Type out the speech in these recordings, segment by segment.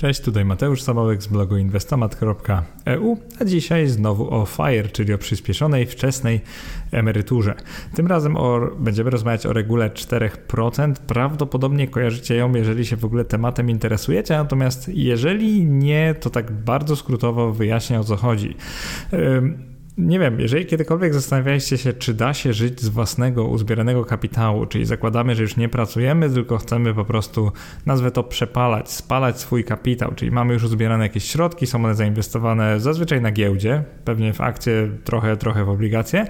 Cześć, tutaj Mateusz Samowek z blogu inwestomat.eu, a dzisiaj znowu o FIRE, czyli o przyspieszonej wczesnej emeryturze. Tym razem o, będziemy rozmawiać o regule 4%. Prawdopodobnie kojarzycie ją, jeżeli się w ogóle tematem interesujecie, natomiast jeżeli nie, to tak bardzo skrótowo wyjaśnię o co chodzi. Nie wiem, jeżeli kiedykolwiek zastanawialiście się, czy da się żyć z własnego uzbieranego kapitału, czyli zakładamy, że już nie pracujemy, tylko chcemy po prostu, nazwę to przepalać, spalać swój kapitał, czyli mamy już uzbierane jakieś środki, są one zainwestowane zazwyczaj na giełdzie, pewnie w akcje, trochę, trochę w obligacje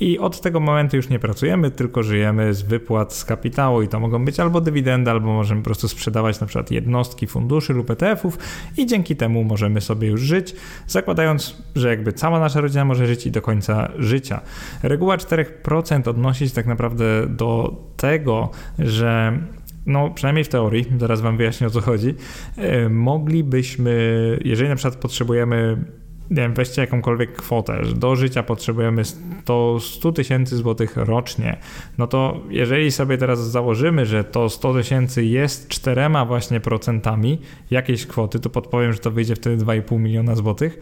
i od tego momentu już nie pracujemy, tylko żyjemy z wypłat z kapitału i to mogą być albo dywidendy, albo możemy po prostu sprzedawać na przykład jednostki funduszy lub ETF-ów i dzięki temu możemy sobie już żyć, zakładając, że jakby cała nasza rodzina może żyć i do końca życia. Reguła 4% odnosi się tak naprawdę do tego, że no przynajmniej w teorii, zaraz Wam wyjaśnię o co chodzi, e, moglibyśmy, jeżeli na przykład potrzebujemy nie wiem, weźcie jakąkolwiek kwotę, że do życia potrzebujemy 100, 100 tysięcy złotych rocznie, no to jeżeli sobie teraz założymy, że to 100 tysięcy jest czterema właśnie procentami jakiejś kwoty, to podpowiem, że to wyjdzie wtedy 2,5 miliona złotych,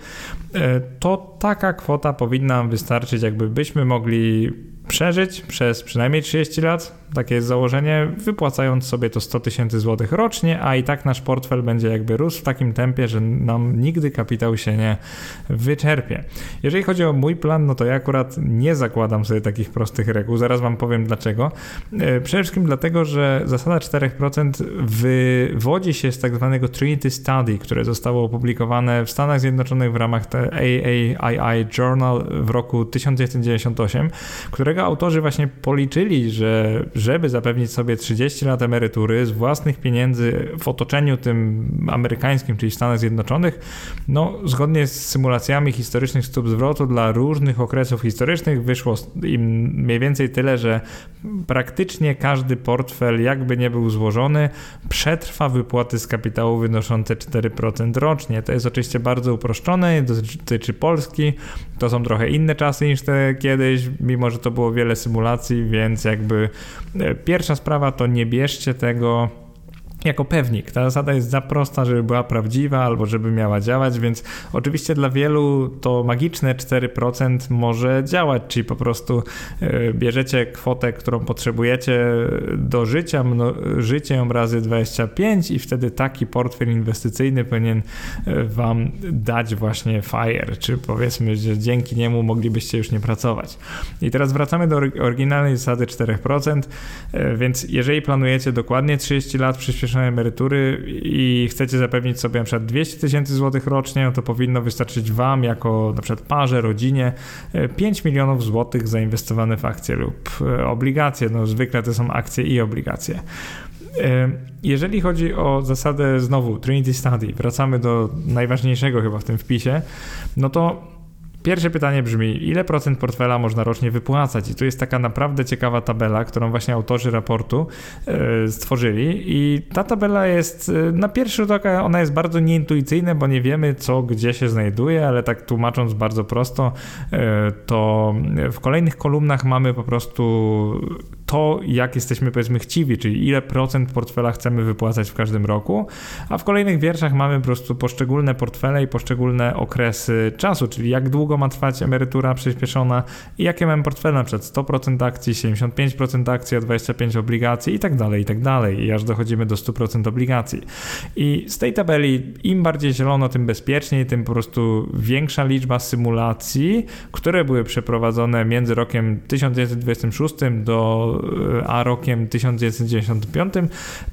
e, to taka kwota powinna wystarczyć, jakby byśmy mogli przeżyć przez przynajmniej 30 lat, takie jest założenie, wypłacając sobie to 100 tysięcy złotych rocznie, a i tak nasz portfel będzie jakby rósł w takim tempie, że nam nigdy kapitał się nie wyczerpie. Jeżeli chodzi o mój plan, no to ja akurat nie zakładam sobie takich prostych reguł, zaraz wam powiem dlaczego. E, przede wszystkim dlatego, że zasada 4% wywodzi się z tak zwanego Trinity Study, które zostało opublikowane w Stanach Zjednoczonych w ramach AAII Journal w roku 1998, którego autorzy właśnie policzyli, że żeby zapewnić sobie 30 lat emerytury z własnych pieniędzy w otoczeniu tym amerykańskim, czyli Stanach Zjednoczonych, no zgodnie z symulacjami historycznych stóp zwrotu dla różnych okresów historycznych wyszło im mniej więcej tyle, że praktycznie każdy portfel, jakby nie był złożony, przetrwa wypłaty z kapitału wynoszące 4% rocznie. To jest oczywiście bardzo uproszczone, dotyczy Polski, to są trochę inne czasy niż te kiedyś, mimo że to było wiele symulacji, więc jakby e, pierwsza sprawa to nie bierzcie tego jako pewnik. Ta zasada jest za prosta, żeby była prawdziwa albo żeby miała działać, więc oczywiście dla wielu to magiczne 4% może działać, czyli po prostu e, bierzecie kwotę, którą potrzebujecie do życia, życie ją razy 25 i wtedy taki portfel inwestycyjny powinien e, wam dać właśnie FIRE, czy powiedzmy, że dzięki niemu moglibyście już nie pracować. I teraz wracamy do oryginalnej zasady 4%, e, więc jeżeli planujecie dokładnie 30 lat przyspieszenia emerytury i chcecie zapewnić sobie na przykład 200 tysięcy złotych rocznie, no to powinno wystarczyć Wam jako na przykład parze, rodzinie 5 e, milionów złotych zainwestowane w akcje lub e, obligacje. No zwykle to są akcje i obligacje. E, jeżeli chodzi o zasadę znowu Trinity Study, wracamy do najważniejszego chyba w tym wpisie, no to Pierwsze pytanie brzmi, ile procent portfela można rocznie wypłacać? I tu jest taka naprawdę ciekawa tabela, którą właśnie autorzy raportu e, stworzyli. I ta tabela jest e, na pierwszy rzut oka, ona jest bardzo nieintuicyjna, bo nie wiemy co gdzie się znajduje, ale tak tłumacząc bardzo prosto, e, to w kolejnych kolumnach mamy po prostu to, jak jesteśmy powiedzmy chciwi, czyli ile procent portfela chcemy wypłacać w każdym roku, a w kolejnych wierszach mamy po prostu poszczególne portfele i poszczególne okresy czasu, czyli jak długo ma trwać emerytura przyspieszona i jakie mamy portfele, na przykład 100% akcji, 75% akcji, a 25% obligacji i tak dalej, i tak dalej, i aż dochodzimy do 100% obligacji. I z tej tabeli im bardziej zielono, tym bezpieczniej, tym po prostu większa liczba symulacji, które były przeprowadzone między rokiem 1926 do a rokiem 1995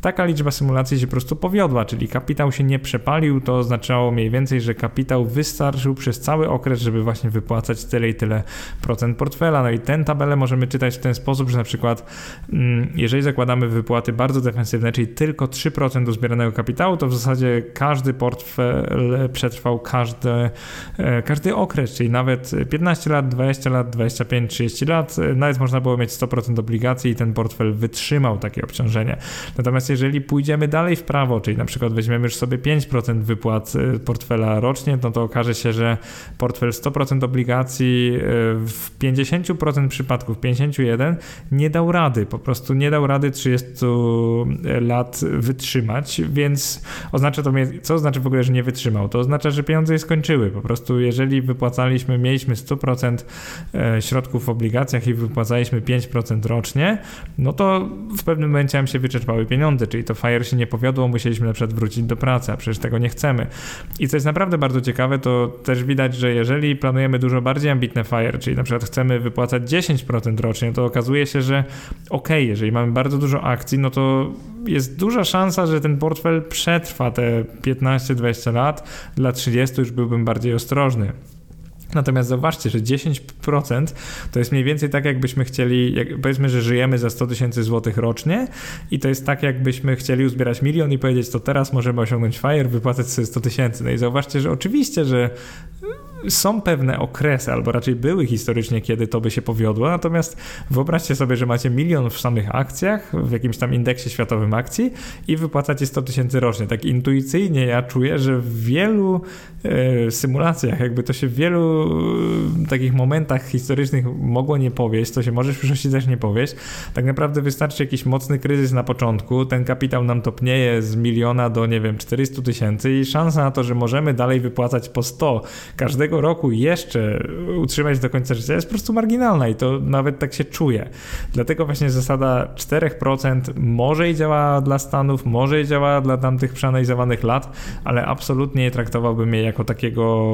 taka liczba symulacji się po prostu powiodła, czyli kapitał się nie przepalił, to oznaczało mniej więcej, że kapitał wystarczył przez cały okres, żeby właśnie wypłacać tyle i tyle procent portfela. No i tę tabelę możemy czytać w ten sposób, że na przykład mm, jeżeli zakładamy wypłaty bardzo defensywne, czyli tylko 3% uzbieranego kapitału, to w zasadzie każdy portfel przetrwał każdy, e, każdy okres, czyli nawet 15 lat, 20 lat, 25, 30 lat, nawet można było mieć 100% obligacji obligacji i ten portfel wytrzymał takie obciążenie. Natomiast jeżeli pójdziemy dalej w prawo, czyli na przykład weźmiemy już sobie 5% wypłat y, portfela rocznie, no to okaże się, że portfel 100% obligacji y, w 50% przypadków, 51 nie dał rady, po prostu nie dał rady 30 lat wytrzymać, więc oznacza to, co oznacza w ogóle, że nie wytrzymał? To oznacza, że pieniądze je skończyły. Po prostu jeżeli wypłacaliśmy, mieliśmy 100% e, środków w obligacjach i wypłacaliśmy 5% rocznie, no to w pewnym momencie nam się wyczerpały pieniądze, czyli to FIRE się nie powiodło, musieliśmy na przykład wrócić do pracy, a przecież tego nie chcemy. I co jest naprawdę bardzo ciekawe, to też widać, że jeżeli planujemy dużo bardziej ambitne FIRE, czyli na przykład chcemy wypłacać 10% rocznie, to okazuje się, że ok, jeżeli mamy bardzo dużo akcji, no to jest duża szansa, że ten portfel przetrwa te 15-20 lat. Dla 30 już byłbym bardziej ostrożny. Natomiast zauważcie, że 10% to jest mniej więcej tak, jakbyśmy chcieli, jak, powiedzmy, że żyjemy za 100 tysięcy złotych rocznie i to jest tak, jakbyśmy chcieli uzbierać milion i powiedzieć, to teraz możemy osiągnąć FIRE, wypłacać sobie 100 tysięcy. No i zauważcie, że oczywiście, że są pewne okresy, albo raczej były historycznie, kiedy to by się powiodło, natomiast wyobraźcie sobie, że macie milion w samych akcjach, w jakimś tam indeksie światowym akcji i wypłacacie 100 tysięcy rocznie. Tak intuicyjnie ja czuję, że w wielu e, symulacjach, jakby to się w wielu e, takich momentach historycznych mogło nie powieść, to się może w przyszłości też nie powieść. Tak naprawdę wystarczy jakiś mocny kryzys na początku, ten kapitał nam topnieje z miliona do, nie wiem, 400 tysięcy i szansa na to, że możemy dalej wypłacać po 100 każdego tego roku jeszcze utrzymać do końca życia jest po prostu marginalna i to nawet tak się czuje. Dlatego właśnie zasada 4% może i działa dla Stanów, może i działa dla tamtych przeanalizowanych lat, ale absolutnie nie traktowałbym jej jako takiego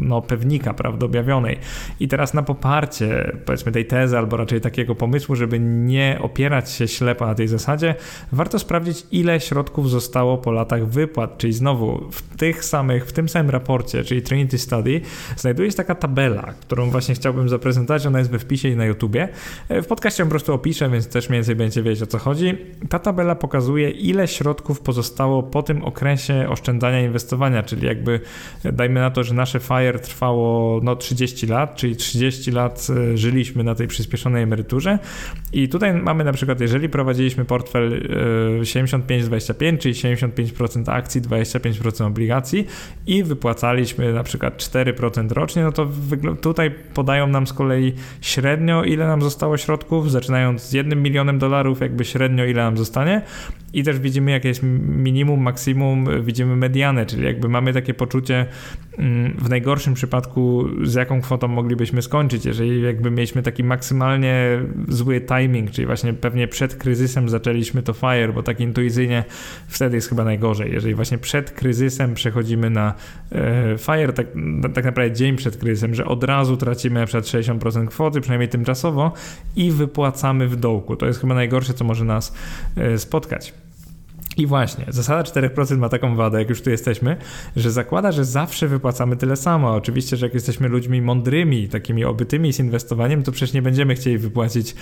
no, pewnika prawdy objawionej. I teraz na poparcie powiedzmy tej tezy, albo raczej takiego pomysłu, żeby nie opierać się ślepo na tej zasadzie, warto sprawdzić ile środków zostało po latach wypłat, czyli znowu w tych samych, w tym samym raporcie, czyli Trinity Study, znajduje się taka tabela, którą właśnie chciałbym zaprezentować. Ona jest we wpisie i na YouTubie. E, w podcaście po prostu opiszę, więc też mniej więcej będziecie wiedzieć o co chodzi. Ta tabela pokazuje, ile środków pozostało po tym okresie oszczędzania inwestowania, czyli jakby e, dajmy na to, że nasze FIRE trwało no, 30 lat, czyli 30 lat e, żyliśmy na tej przyspieszonej emeryturze. I tutaj mamy na przykład, jeżeli prowadziliśmy portfel 75-25, czyli 75% akcji, 25% obligacji i wypłacaliśmy na przykład 4% 10% rocznie, no to tutaj podają nam z kolei średnio, ile nam zostało środków, zaczynając z 1 milionem dolarów, jakby średnio ile nam zostanie, i też widzimy, jakie jest minimum, maksimum, widzimy medianę, czyli jakby mamy takie poczucie mm, w najgorszym przypadku, z jaką kwotą moglibyśmy skończyć. Jeżeli jakby mieliśmy taki maksymalnie zły timing, czyli właśnie pewnie przed kryzysem zaczęliśmy to FIRE, bo tak intuicyjnie wtedy jest chyba najgorzej. Jeżeli właśnie przed kryzysem przechodzimy na e, FIRE, tak, tak naprawdę dzień przed kryzysem, że od razu tracimy przykład 60% kwoty, przynajmniej tymczasowo i wypłacamy w dołku. To jest chyba najgorsze, co może nas e, spotkać. I właśnie, zasada 4% ma taką wadę, jak już tu jesteśmy, że zakłada, że zawsze wypłacamy tyle samo. Oczywiście, że jak jesteśmy ludźmi mądrymi, takimi obytymi z inwestowaniem, to przecież nie będziemy chcieli wypłacić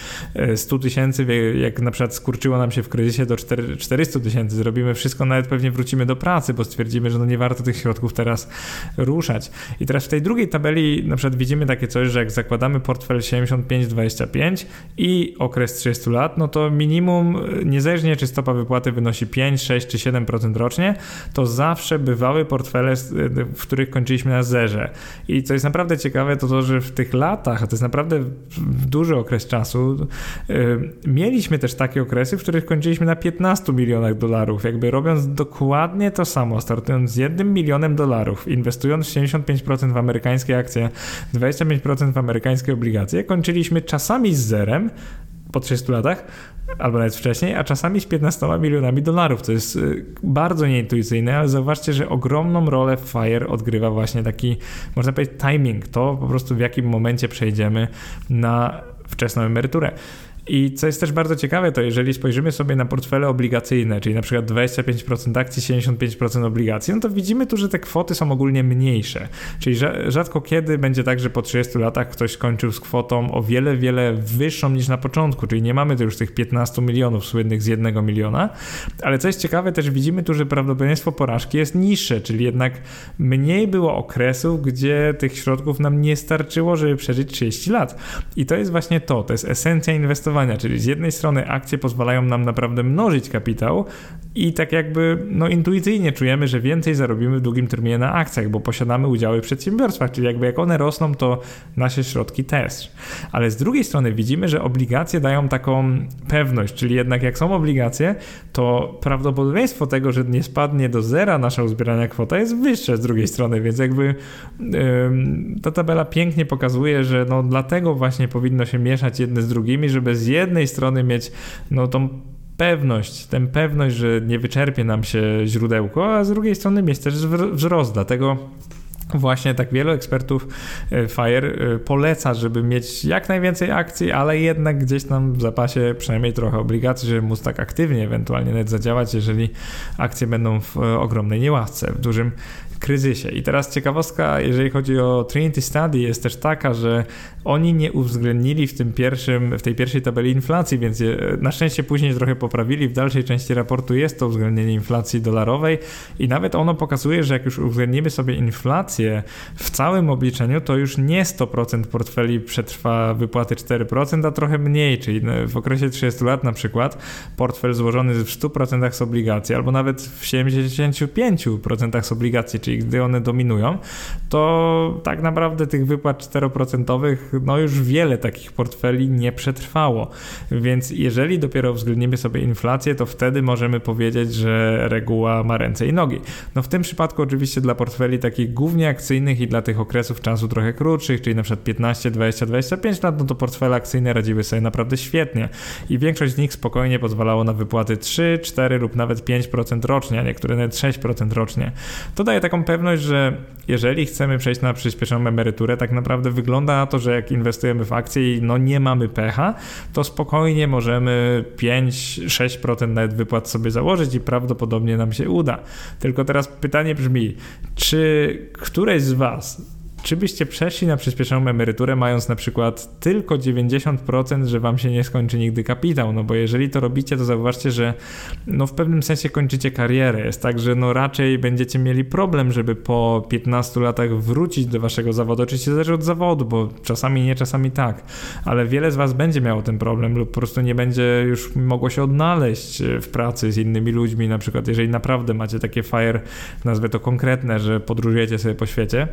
100 e, tysięcy, jak na przykład skurczyło nam się w kryzysie do 400 tysięcy. Zrobimy wszystko, nawet pewnie wrócimy do pracy, bo stwierdzimy, że no nie warto tych środków teraz ruszać. I teraz w tej drugiej tabeli na przykład widzimy takie coś, że jak zakładamy portfel 75-25 i okres 30 lat, no to minimum, niezależnie czy stopa wypłaty wynosi 5, 5, 6 czy 7% rocznie, to zawsze bywały portfele, w których kończyliśmy na zerze. I co jest naprawdę ciekawe, to to, że w tych latach, a to jest naprawdę duży okres czasu, yy, mieliśmy też takie okresy, w których kończyliśmy na 15 milionach dolarów, jakby robiąc dokładnie to samo, startując z 1 milionem dolarów, inwestując 75% w amerykańskie akcje, 25% w amerykańskie obligacje, kończyliśmy czasami z zerem, po 30 latach, albo nawet wcześniej, a czasami z 15 milionami dolarów, co jest y, bardzo nieintuicyjne, ale zauważcie, że ogromną rolę FIRE odgrywa właśnie taki, można powiedzieć, timing, to po prostu w jakim momencie przejdziemy na wczesną emeryturę. I co jest też bardzo ciekawe, to jeżeli spojrzymy sobie na portfele obligacyjne, czyli na przykład 25% akcji, 75% obligacji, no to widzimy tu, że te kwoty są ogólnie mniejsze. Czyli rzadko kiedy będzie tak, że po 30 latach ktoś skończył z kwotą o wiele, wiele wyższą niż na początku, czyli nie mamy tu już tych 15 milionów słynnych z 1 miliona, ale co jest ciekawe, też widzimy tu, że prawdopodobieństwo porażki jest niższe, czyli jednak mniej było okresów, gdzie tych środków nam nie starczyło, żeby przeżyć 30 lat. I to jest właśnie to, to jest esencja inwestowania czyli z jednej strony akcje pozwalają nam naprawdę mnożyć kapitał i tak jakby no, intuicyjnie czujemy, że więcej zarobimy w długim terminie na akcjach, bo posiadamy udziały w przedsiębiorstwach, czyli jakby jak one rosną, to nasze środki też. Ale z drugiej strony widzimy, że obligacje dają taką pewność, czyli jednak jak są obligacje, to prawdopodobieństwo tego, że nie spadnie do zera nasza uzbierania kwota jest wyższe z drugiej strony, więc jakby yy, ta tabela pięknie pokazuje, że no dlatego właśnie powinno się mieszać jedne z drugimi, żeby z jednej strony mieć no tą pewność, tę pewność, że nie wyczerpie nam się źródełko, a z drugiej strony mieć też wzrost. Dlatego Właśnie tak wielu ekspertów e, FIRE e, poleca, żeby mieć jak najwięcej akcji, ale jednak gdzieś tam w zapasie przynajmniej trochę obligacji, żeby móc tak aktywnie ewentualnie nawet zadziałać, jeżeli akcje będą w e, ogromnej niełasce, w dużym kryzysie. I teraz ciekawostka, jeżeli chodzi o Trinity Study, jest też taka, że oni nie uwzględnili w tym pierwszym, w tej pierwszej tabeli inflacji, więc je, na szczęście później trochę poprawili. W dalszej części raportu jest to uwzględnienie inflacji dolarowej i nawet ono pokazuje, że jak już uwzględnimy sobie inflację w całym obliczeniu, to już nie 100% portfeli przetrwa wypłaty 4%, a trochę mniej, czyli w okresie 30 lat na przykład portfel złożony w 100% z obligacji albo nawet w 75% z obligacji, czyli gdy one dominują, to tak naprawdę tych wypłat 4% no już wiele takich portfeli nie przetrwało. Więc jeżeli dopiero uwzględnimy sobie inflację, to wtedy możemy powiedzieć, że reguła ma ręce i nogi. No w tym przypadku oczywiście dla portfeli takich głównie akcyjnych i dla tych okresów czasu trochę krótszych, czyli na przykład 15, 20, 25 lat, no to portfele akcyjne radziły sobie naprawdę świetnie i większość z nich spokojnie pozwalało na wypłaty 3, 4 lub nawet 5% rocznie, a niektóre nawet 6% rocznie. To daje taką pewność, że jeżeli chcemy przejść na przyspieszoną emeryturę, tak naprawdę wygląda na to, że jak inwestujemy w akcje i no nie mamy pecha, to spokojnie możemy 5-6% nawet wypłat sobie założyć i prawdopodobnie nam się uda. Tylko teraz pytanie brzmi, czy któreś z Was czy byście przeszli na przyspieszoną emeryturę, mając na przykład tylko 90%, że wam się nie skończy nigdy kapitał? No bo jeżeli to robicie, to zauważcie, że no w pewnym sensie kończycie karierę. Jest tak, że no raczej będziecie mieli problem, żeby po 15 latach wrócić do waszego zawodu. Oczywiście zależy od zawodu, bo czasami nie, czasami tak, ale wiele z was będzie miało ten problem lub po prostu nie będzie już mogło się odnaleźć w pracy z innymi ludźmi, na przykład jeżeli naprawdę macie takie fire, nazwę to konkretne, że podróżujecie sobie po świecie.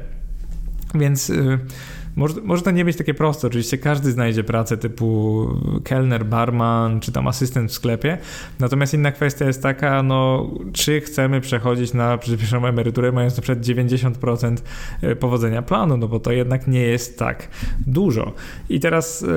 Więc y, może, może to nie być takie proste. Oczywiście każdy znajdzie pracę typu kelner, barman czy tam asystent w sklepie. Natomiast inna kwestia jest taka, no, czy chcemy przechodzić na przyspieszoną emeryturę, mając na przykład 90% e, powodzenia planu, no bo to jednak nie jest tak dużo. I teraz, e,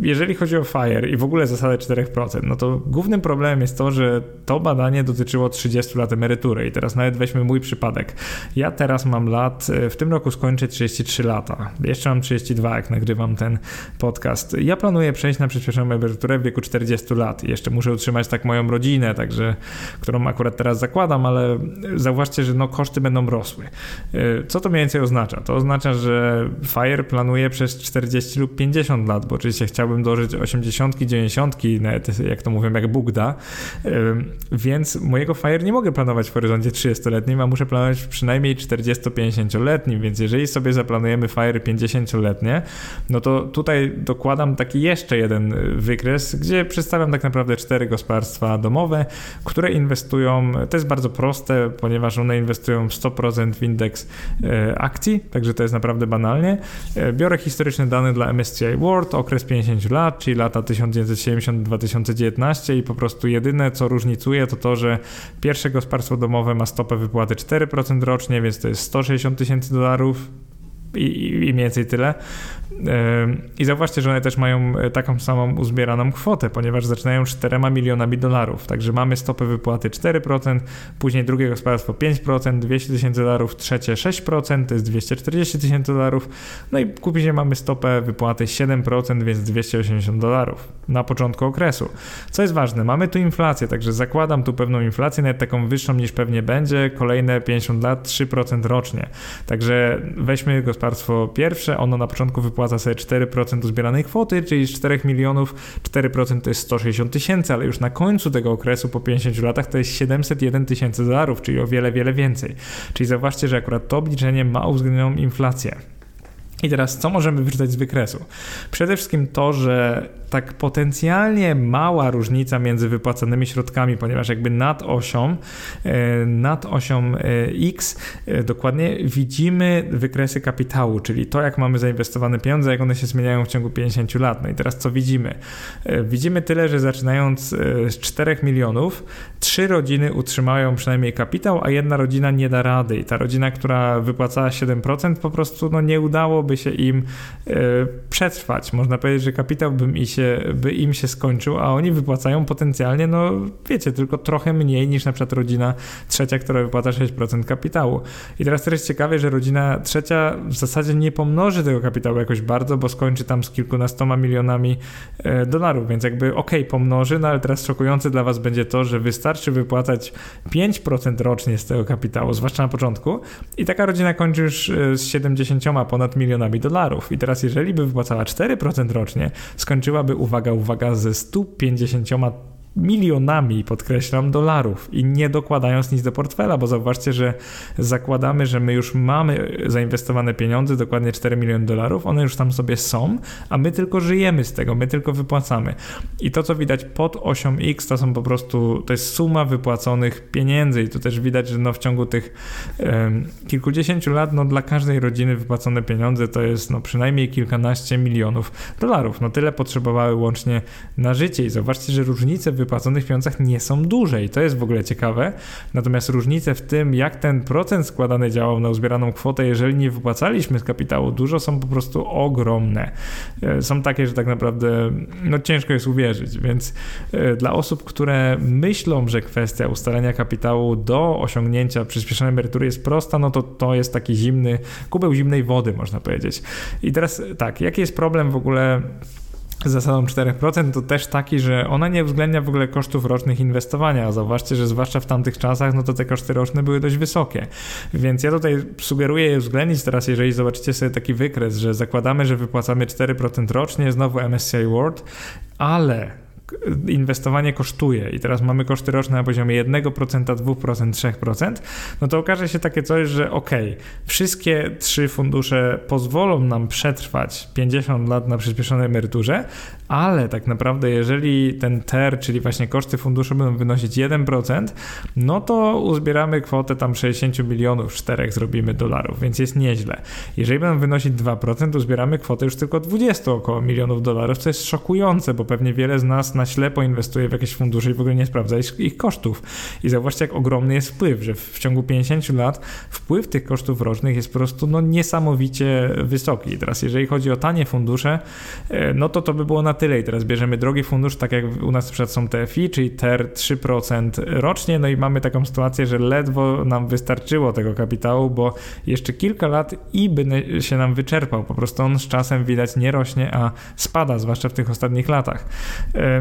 jeżeli chodzi o FIRE i w ogóle zasadę 4%, no to głównym problemem jest to, że to badanie dotyczyło 30 lat emerytury. I teraz nawet weźmy mój przypadek. Ja teraz mam lat, e, w tym roku skończę 33 lata. Jeszcze mam 32, jak nagrywam ten podcast. Ja planuję przejść na przyspieszoną emeryturę w wieku 40 lat. Jeszcze muszę utrzymać tak moją rodzinę, także, którą akurat teraz zakładam, ale zauważcie, że no, koszty będą rosły. Y, co to mniej więcej oznacza? To oznacza, że FIRE planuje przez 40 lub 50 lat, bo oczywiście chciałbym dożyć 80, 90, nawet jak to mówią, jak Bóg da, y, więc mojego FIRE nie mogę planować w horyzoncie 30-letnim, a muszę planować przynajmniej 40-50-letnim, więc jeżeli sobie zaplanujemy FIRE 50 no to tutaj dokładam taki jeszcze jeden wykres, gdzie przedstawiam tak naprawdę cztery gospodarstwa domowe, które inwestują, to jest bardzo proste, ponieważ one inwestują 100% w indeks e, akcji, także to jest naprawdę banalnie. E, biorę historyczne dane dla MSCI World, okres 50 lat, czyli lata 1970-2019 i po prostu jedyne co różnicuje to to, że pierwsze gospodarstwo domowe ma stopę wypłaty 4% rocznie, więc to jest 160 tysięcy dolarów, i, i mniej więcej tyle. I zauważcie, że one też mają e, taką samą uzbieraną kwotę, ponieważ zaczynają 4 milionami dolarów. Także mamy stopę wypłaty 4%, później drugie gospodarstwo 5%, 200 tysięcy dolarów, trzecie 6%, to jest 240 tysięcy dolarów. No i później mamy stopę wypłaty 7%, więc 280 dolarów na początku okresu. Co jest ważne, mamy tu inflację, także zakładam tu pewną inflację, nawet taką wyższą niż pewnie będzie, kolejne 50 lat 3% rocznie. Także weźmy gospodarstwo pierwsze, ono na początku wypłaca wypłaca sobie 4% uzbieranej kwoty, czyli z 4 milionów 4% to jest 160 tysięcy, ale już na końcu tego okresu po 50 latach to jest 701 tysięcy dolarów, czyli o wiele, wiele więcej. Czyli zauważcie, że akurat to obliczenie ma uwzględnioną inflację. I teraz, co możemy wyczytać z wykresu? Przede wszystkim to, że tak potencjalnie mała różnica między wypłacanymi środkami, ponieważ jakby nad osią, e, nad osią e, X e, dokładnie widzimy wykresy kapitału, czyli to, jak mamy zainwestowane pieniądze, jak one się zmieniają w ciągu 50 lat. No i teraz co widzimy? Widzimy tyle, że zaczynając z 4 milionów, trzy rodziny utrzymają przynajmniej kapitał, a jedna rodzina nie da rady. I ta rodzina, która wypłacała 7%, po prostu no, nie udałoby się im przetrwać. Można powiedzieć, że kapitał by im się by im się skończył, a oni wypłacają potencjalnie, no wiecie, tylko trochę mniej niż na przykład rodzina trzecia, która wypłaca 6% kapitału. I teraz też ciekawe, że rodzina trzecia w zasadzie nie pomnoży tego kapitału jakoś bardzo, bo skończy tam z kilkunastoma milionami e, dolarów, więc jakby okay, pomnoży, no ale teraz szokujące dla was będzie to, że wystarczy wypłacać 5% rocznie z tego kapitału, zwłaszcza na początku i taka rodzina kończy już e, z 70 ponad milionami dolarów. I teraz jeżeli by wypłacała 4% rocznie, skończyłaby uwaga, uwaga, ze 150 milionami, podkreślam, dolarów i nie dokładając nic do portfela, bo zauważcie, że zakładamy, że my już mamy zainwestowane pieniądze, dokładnie 4 miliony dolarów, one już tam sobie są, a my tylko żyjemy z tego, my tylko wypłacamy. I to, co widać pod osią X, to są po prostu, to jest suma wypłaconych pieniędzy i tu też widać, że no w ciągu tych um, kilkudziesięciu lat, no dla każdej rodziny wypłacone pieniądze to jest no przynajmniej kilkanaście milionów dolarów. No tyle potrzebowały łącznie na życie i zobaczcie, że różnice wypłaconych pieniądzach nie są duże i to jest w ogóle ciekawe. Natomiast różnice w tym, jak ten procent składany działał na uzbieraną kwotę, jeżeli nie wypłacaliśmy z kapitału dużo, są po prostu ogromne. E, są takie, że tak naprawdę no, ciężko jest uwierzyć, więc e, dla osób, które myślą, że kwestia ustalenia kapitału do osiągnięcia przyspieszonej emerytury jest prosta, no to to jest taki zimny, kubeł zimnej wody, można powiedzieć. I teraz tak, jaki jest problem w ogóle zasadą 4% to też taki, że ona nie uwzględnia w ogóle kosztów rocznych inwestowania, zauważcie, że zwłaszcza w tamtych czasach, no to te koszty roczne były dość wysokie. Więc ja tutaj sugeruję je uwzględnić teraz, jeżeli zobaczycie sobie taki wykres, że zakładamy, że wypłacamy 4% rocznie, znowu MSCI World, ale inwestowanie kosztuje i teraz mamy koszty roczne na poziomie 1%, 2%, 3%, no to okaże się takie coś, że ok, wszystkie trzy fundusze pozwolą nam przetrwać 50 lat na przyspieszonej emeryturze, ale tak naprawdę jeżeli ten TER, czyli właśnie koszty funduszu będą wynosić 1%, no to uzbieramy kwotę tam 60 milionów, czterech zrobimy dolarów, więc jest nieźle. Jeżeli będą wynosić 2%, uzbieramy kwotę już tylko 20 około milionów dolarów, co jest szokujące, bo pewnie wiele z nas na ślepo inwestuje w jakieś fundusze i w ogóle nie sprawdza ich, ich kosztów. I zauważcie, jak ogromny jest wpływ, że w ciągu 50 lat wpływ tych kosztów rocznych jest po prostu no, niesamowicie wysoki. I teraz jeżeli chodzi o tanie fundusze, e, no to to by było na tyle i teraz bierzemy drogi fundusz, tak jak u nas przed są TFI, czyli TER 3% rocznie, no i mamy taką sytuację, że ledwo nam wystarczyło tego kapitału, bo jeszcze kilka lat i by się nam wyczerpał, po prostu on z czasem widać nie rośnie, a spada, zwłaszcza w tych ostatnich latach.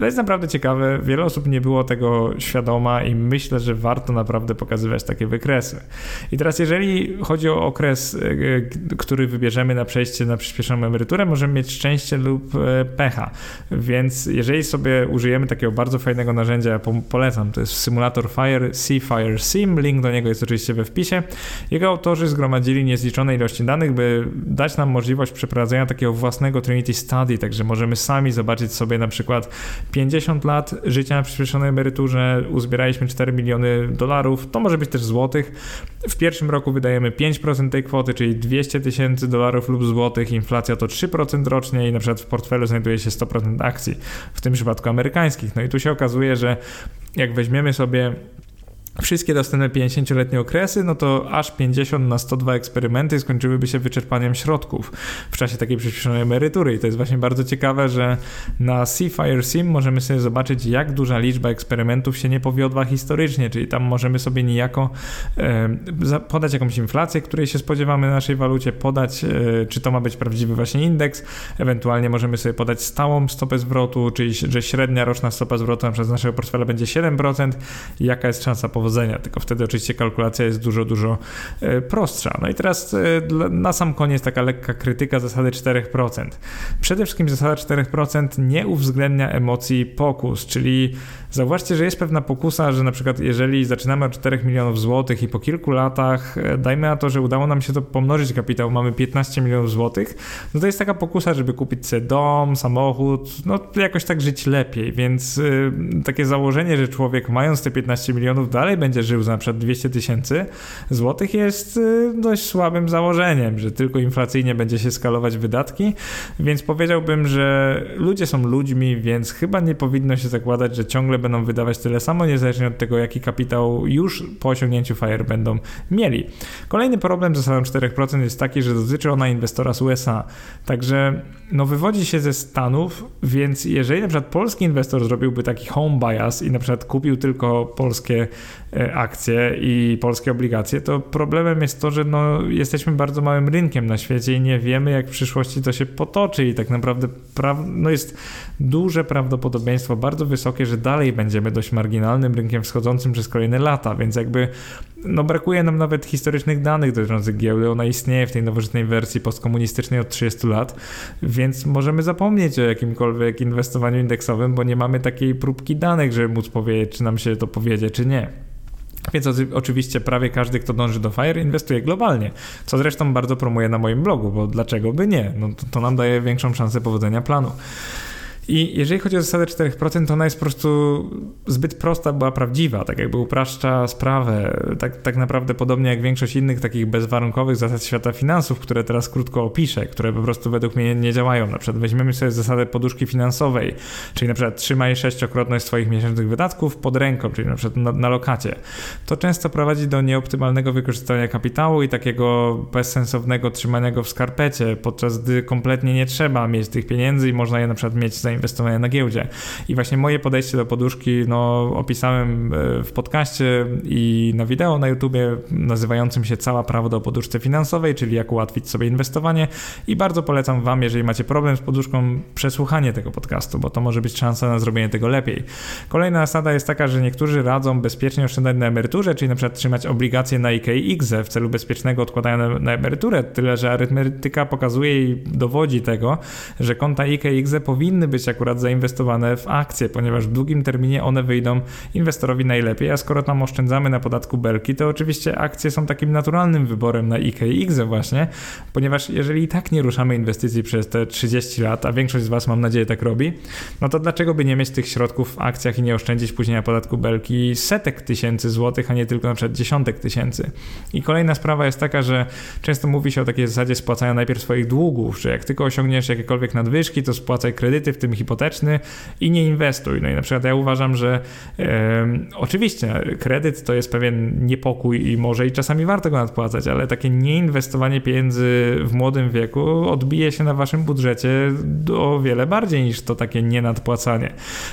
To jest naprawdę ciekawe, wiele osób nie było tego świadoma i myślę, że warto naprawdę pokazywać takie wykresy. I teraz jeżeli chodzi o okres, e, który wybierzemy na przejście na przyspieszoną emeryturę, możemy mieć szczęście lub e, pecha. Więc jeżeli sobie użyjemy takiego bardzo fajnego narzędzia, ja polecam, to jest symulator Fire, Sea Fire Sim, link do niego jest oczywiście we wpisie. Jego autorzy zgromadzili niezliczone ilości danych, by dać nam możliwość przeprowadzenia takiego własnego Trinity Study, także możemy sami zobaczyć sobie na przykład 50 lat życia na przyspieszonej emeryturze, uzbieraliśmy 4 miliony dolarów, to może być też złotych. W pierwszym roku wydajemy 5% tej kwoty, czyli 200 tysięcy dolarów lub złotych, inflacja to 3% rocznie i na przykład w portfelu znajduje się 100% akcji, w tym przypadku amerykańskich. No i tu się okazuje, że jak weźmiemy sobie wszystkie dostępne 50-letnie okresy, no to aż 50 na 102 eksperymenty skończyłyby się wyczerpaniem środków w czasie takiej przyspieszonej emerytury. I to jest właśnie bardzo ciekawe, że na Seafire Sim możemy sobie zobaczyć, jak duża liczba eksperymentów się nie powiodła historycznie, czyli tam możemy sobie niejako e, podać jakąś inflację, której się spodziewamy na naszej walucie, podać, e, czy to ma być prawdziwy właśnie indeks, ewentualnie możemy sobie podać stałą stopę zwrotu, czyli że średnia roczna stopa zwrotu na naszego portfela będzie 7%, jaka jest szansa po powodzenia, tylko wtedy oczywiście kalkulacja jest dużo, dużo e, prostsza. No i teraz e, na sam koniec taka lekka krytyka zasady 4%. Przede wszystkim zasada 4% nie uwzględnia emocji pokus, czyli zauważcie, że jest pewna pokusa, że na przykład jeżeli zaczynamy od 4 milionów złotych i po kilku latach e, dajmy na to, że udało nam się to pomnożyć kapitał, mamy 15 milionów złotych, no to jest taka pokusa, żeby kupić sobie dom, samochód, no jakoś tak żyć lepiej, więc y, takie założenie, że człowiek mając te 15 milionów dalej będzie żył za na przykład 200 tysięcy złotych jest y, dość słabym założeniem, że tylko inflacyjnie będzie się skalować wydatki, więc powiedziałbym, że ludzie są ludźmi, więc chyba nie powinno się zakładać, że ciągle będą wydawać tyle samo, niezależnie od tego, jaki kapitał już po osiągnięciu FIRE będą mieli. Kolejny problem z zasadą 4% jest taki, że dotyczy ona inwestora z USA. Także no, wywodzi się ze Stanów, więc jeżeli na przykład polski inwestor zrobiłby taki home bias i na przykład kupił tylko polskie e, akcje i polskie obligacje, to problemem jest to, że no, jesteśmy bardzo małym rynkiem na świecie i nie wiemy, jak w przyszłości to się potoczy i tak naprawdę pra- no, jest duże prawdopodobieństwo, bardzo wysokie, że dalej będziemy dość marginalnym rynkiem wschodzącym przez kolejne lata, więc jakby no brakuje nam nawet historycznych danych dotyczących giełdy. Ona istnieje w tej nowożytnej wersji postkomunistycznej od 30 lat, więc możemy zapomnieć o jakimkolwiek inwestowaniu indeksowym, bo nie mamy takiej próbki danych, żeby móc powiedzieć, czy nam się to powiedzie, czy nie. Więc oczywiście prawie każdy, kto dąży do FIRE, inwestuje globalnie, co zresztą bardzo promuję na moim blogu, bo dlaczego by nie? No to, to nam daje większą szansę powodzenia planu. I jeżeli chodzi o zasadę 4%, to ona jest po prostu zbyt prosta, była prawdziwa, tak jakby upraszcza sprawę. Tak, tak naprawdę podobnie jak większość innych takich bezwarunkowych zasad świata finansów, które teraz krótko opiszę, które po prostu według mnie nie działają. Na przykład weźmiemy sobie zasadę poduszki finansowej, czyli na przykład trzymaj sześciokrotność swoich miesięcznych wydatków pod ręką, czyli na przykład na, na lokacie. To często prowadzi do nieoptymalnego wykorzystania kapitału i takiego bezsensownego trzymania go w skarpecie, podczas gdy kompletnie nie trzeba mieć tych pieniędzy i można je na przykład mieć za inwestowania na giełdzie. I właśnie moje podejście do poduszki no, opisałem e, w podcaście i na wideo na YouTubie nazywającym się Cała prawda o poduszce finansowej, czyli jak ułatwić sobie inwestowanie i bardzo polecam Wam, jeżeli macie problem z poduszką, przesłuchanie tego podcastu, bo to może być szansa na zrobienie tego lepiej. Kolejna zasada jest taka, że niektórzy radzą bezpiecznie oszczędzać na emeryturze, czyli na przykład trzymać obligacje na IKX w celu bezpiecznego odkładania na, na emeryturę, tyle że arytmetyka pokazuje i dowodzi tego, że konta IKX powinny być akurat zainwestowane w akcje, ponieważ w długim terminie one wyjdą inwestorowi najlepiej, a skoro tam oszczędzamy na podatku belki, to oczywiście akcje są takim naturalnym wyborem na IKX właśnie, ponieważ jeżeli i tak nie ruszamy inwestycji przez te 30 lat, a większość z Was mam nadzieję tak robi, no to dlaczego by nie mieć tych środków w akcjach i nie oszczędzić później na podatku belki setek tysięcy złotych, a nie tylko na przykład dziesiątek tysięcy. I kolejna sprawa jest taka, że często mówi się o takiej zasadzie spłacania najpierw swoich długów, że jak tylko osiągniesz jakiekolwiek nadwyżki, to spłacaj kredyty, w tym hipoteczny i nie inwestuj. No i na przykład ja uważam, że e, oczywiście kredyt to jest pewien niepokój i może i czasami warto go nadpłacać, ale takie nieinwestowanie pieniędzy w młodym wieku odbije się na waszym budżecie o wiele bardziej niż to takie nienadpłacanie.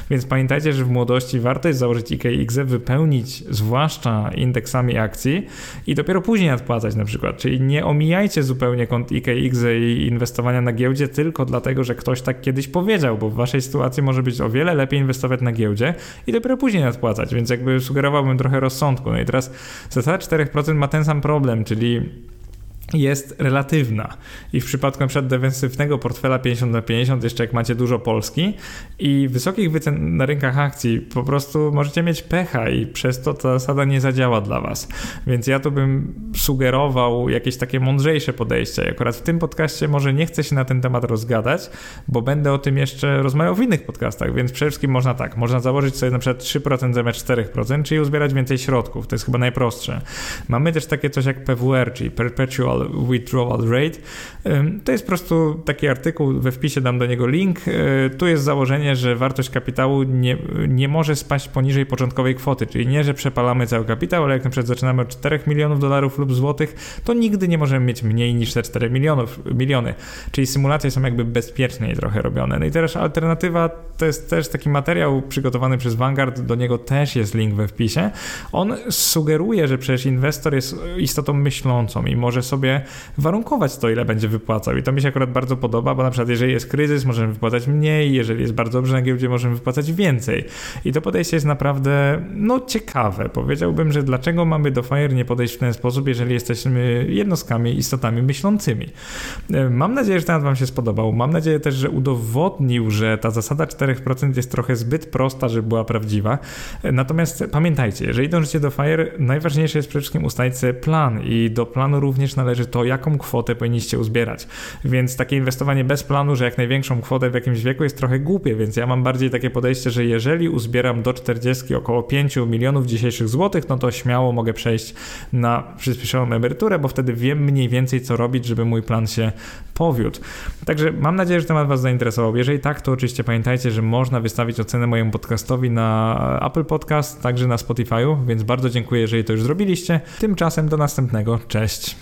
Więc pamiętajcie, że w młodości warto jest założyć IKX, wypełnić zwłaszcza indeksami akcji i dopiero później nadpłacać na przykład. Czyli nie omijajcie zupełnie kont IKX i inwestowania na giełdzie tylko dlatego, że ktoś tak kiedyś powiedział, bo w waszej sytuacji może być o wiele lepiej inwestować na giełdzie i dopiero później nadpłacać, więc jakby sugerowałbym trochę rozsądku. No i teraz zasada 4% ma ten sam problem, czyli jest relatywna. I w przypadku np. defensywnego portfela 50 na 50, jeszcze jak macie dużo Polski i wysokich wycen na rynkach akcji, po prostu możecie mieć pecha i przez to ta zasada nie zadziała dla Was. Więc ja tu bym sugerował jakieś takie mądrzejsze podejście. I akurat w tym podcaście może nie chcę się na ten temat rozgadać, bo będę o tym jeszcze rozmawiał w innych podcastach, więc przede wszystkim można tak, można założyć sobie przykład 3% zamiast 4%, czyli uzbierać więcej środków. To jest chyba najprostsze. Mamy też takie coś jak PWR, czyli Perpetual Withdrawal Rate. To jest po prostu taki artykuł, we wpisie dam do niego link. E, tu jest założenie, że wartość kapitału nie, nie może spaść poniżej początkowej kwoty, czyli nie, że przepalamy cały kapitał, ale jak na przykład zaczynamy od 4 milionów dolarów lub złotych, to nigdy nie możemy mieć mniej niż te 4 milionów, miliony. Czyli symulacje są jakby bezpieczniej trochę robione. No i teraz alternatywa to jest też taki materiał przygotowany przez Vanguard, do niego też jest link we wpisie. On sugeruje, że przecież inwestor jest istotą myślącą i może sobie sobie warunkować to, ile będzie wypłacał. I to mi się akurat bardzo podoba, bo na przykład jeżeli jest kryzys, możemy wypłacać mniej, jeżeli jest bardzo dobrze na giełdzie, możemy wypłacać więcej. I to podejście jest naprawdę, no, ciekawe. Powiedziałbym, że dlaczego mamy do FIRE nie podejść w ten sposób, jeżeli jesteśmy jednostkami, istotami myślącymi. E, mam nadzieję, że temat Wam się spodobał. Mam nadzieję też, że udowodnił, że ta zasada 4% jest trochę zbyt prosta, żeby była prawdziwa. E, natomiast pamiętajcie, jeżeli dążycie do FIRE, najważniejsze jest przede wszystkim ustalić sobie plan i do planu również należy to, jaką kwotę powinniście uzbierać. Więc takie inwestowanie bez planu, że jak największą kwotę w jakimś wieku jest trochę głupie, więc ja mam bardziej takie podejście, że jeżeli uzbieram do 40 około 5 milionów dzisiejszych złotych, no to śmiało mogę przejść na przyspieszoną emeryturę, bo wtedy wiem mniej więcej co robić, żeby mój plan się powiódł. Także mam nadzieję, że temat Was zainteresował. Jeżeli tak, to oczywiście pamiętajcie, że można wystawić ocenę mojemu podcastowi na Apple Podcast, także na Spotify'u, więc bardzo dziękuję, jeżeli to już zrobiliście. Tymczasem do następnego. Cześć.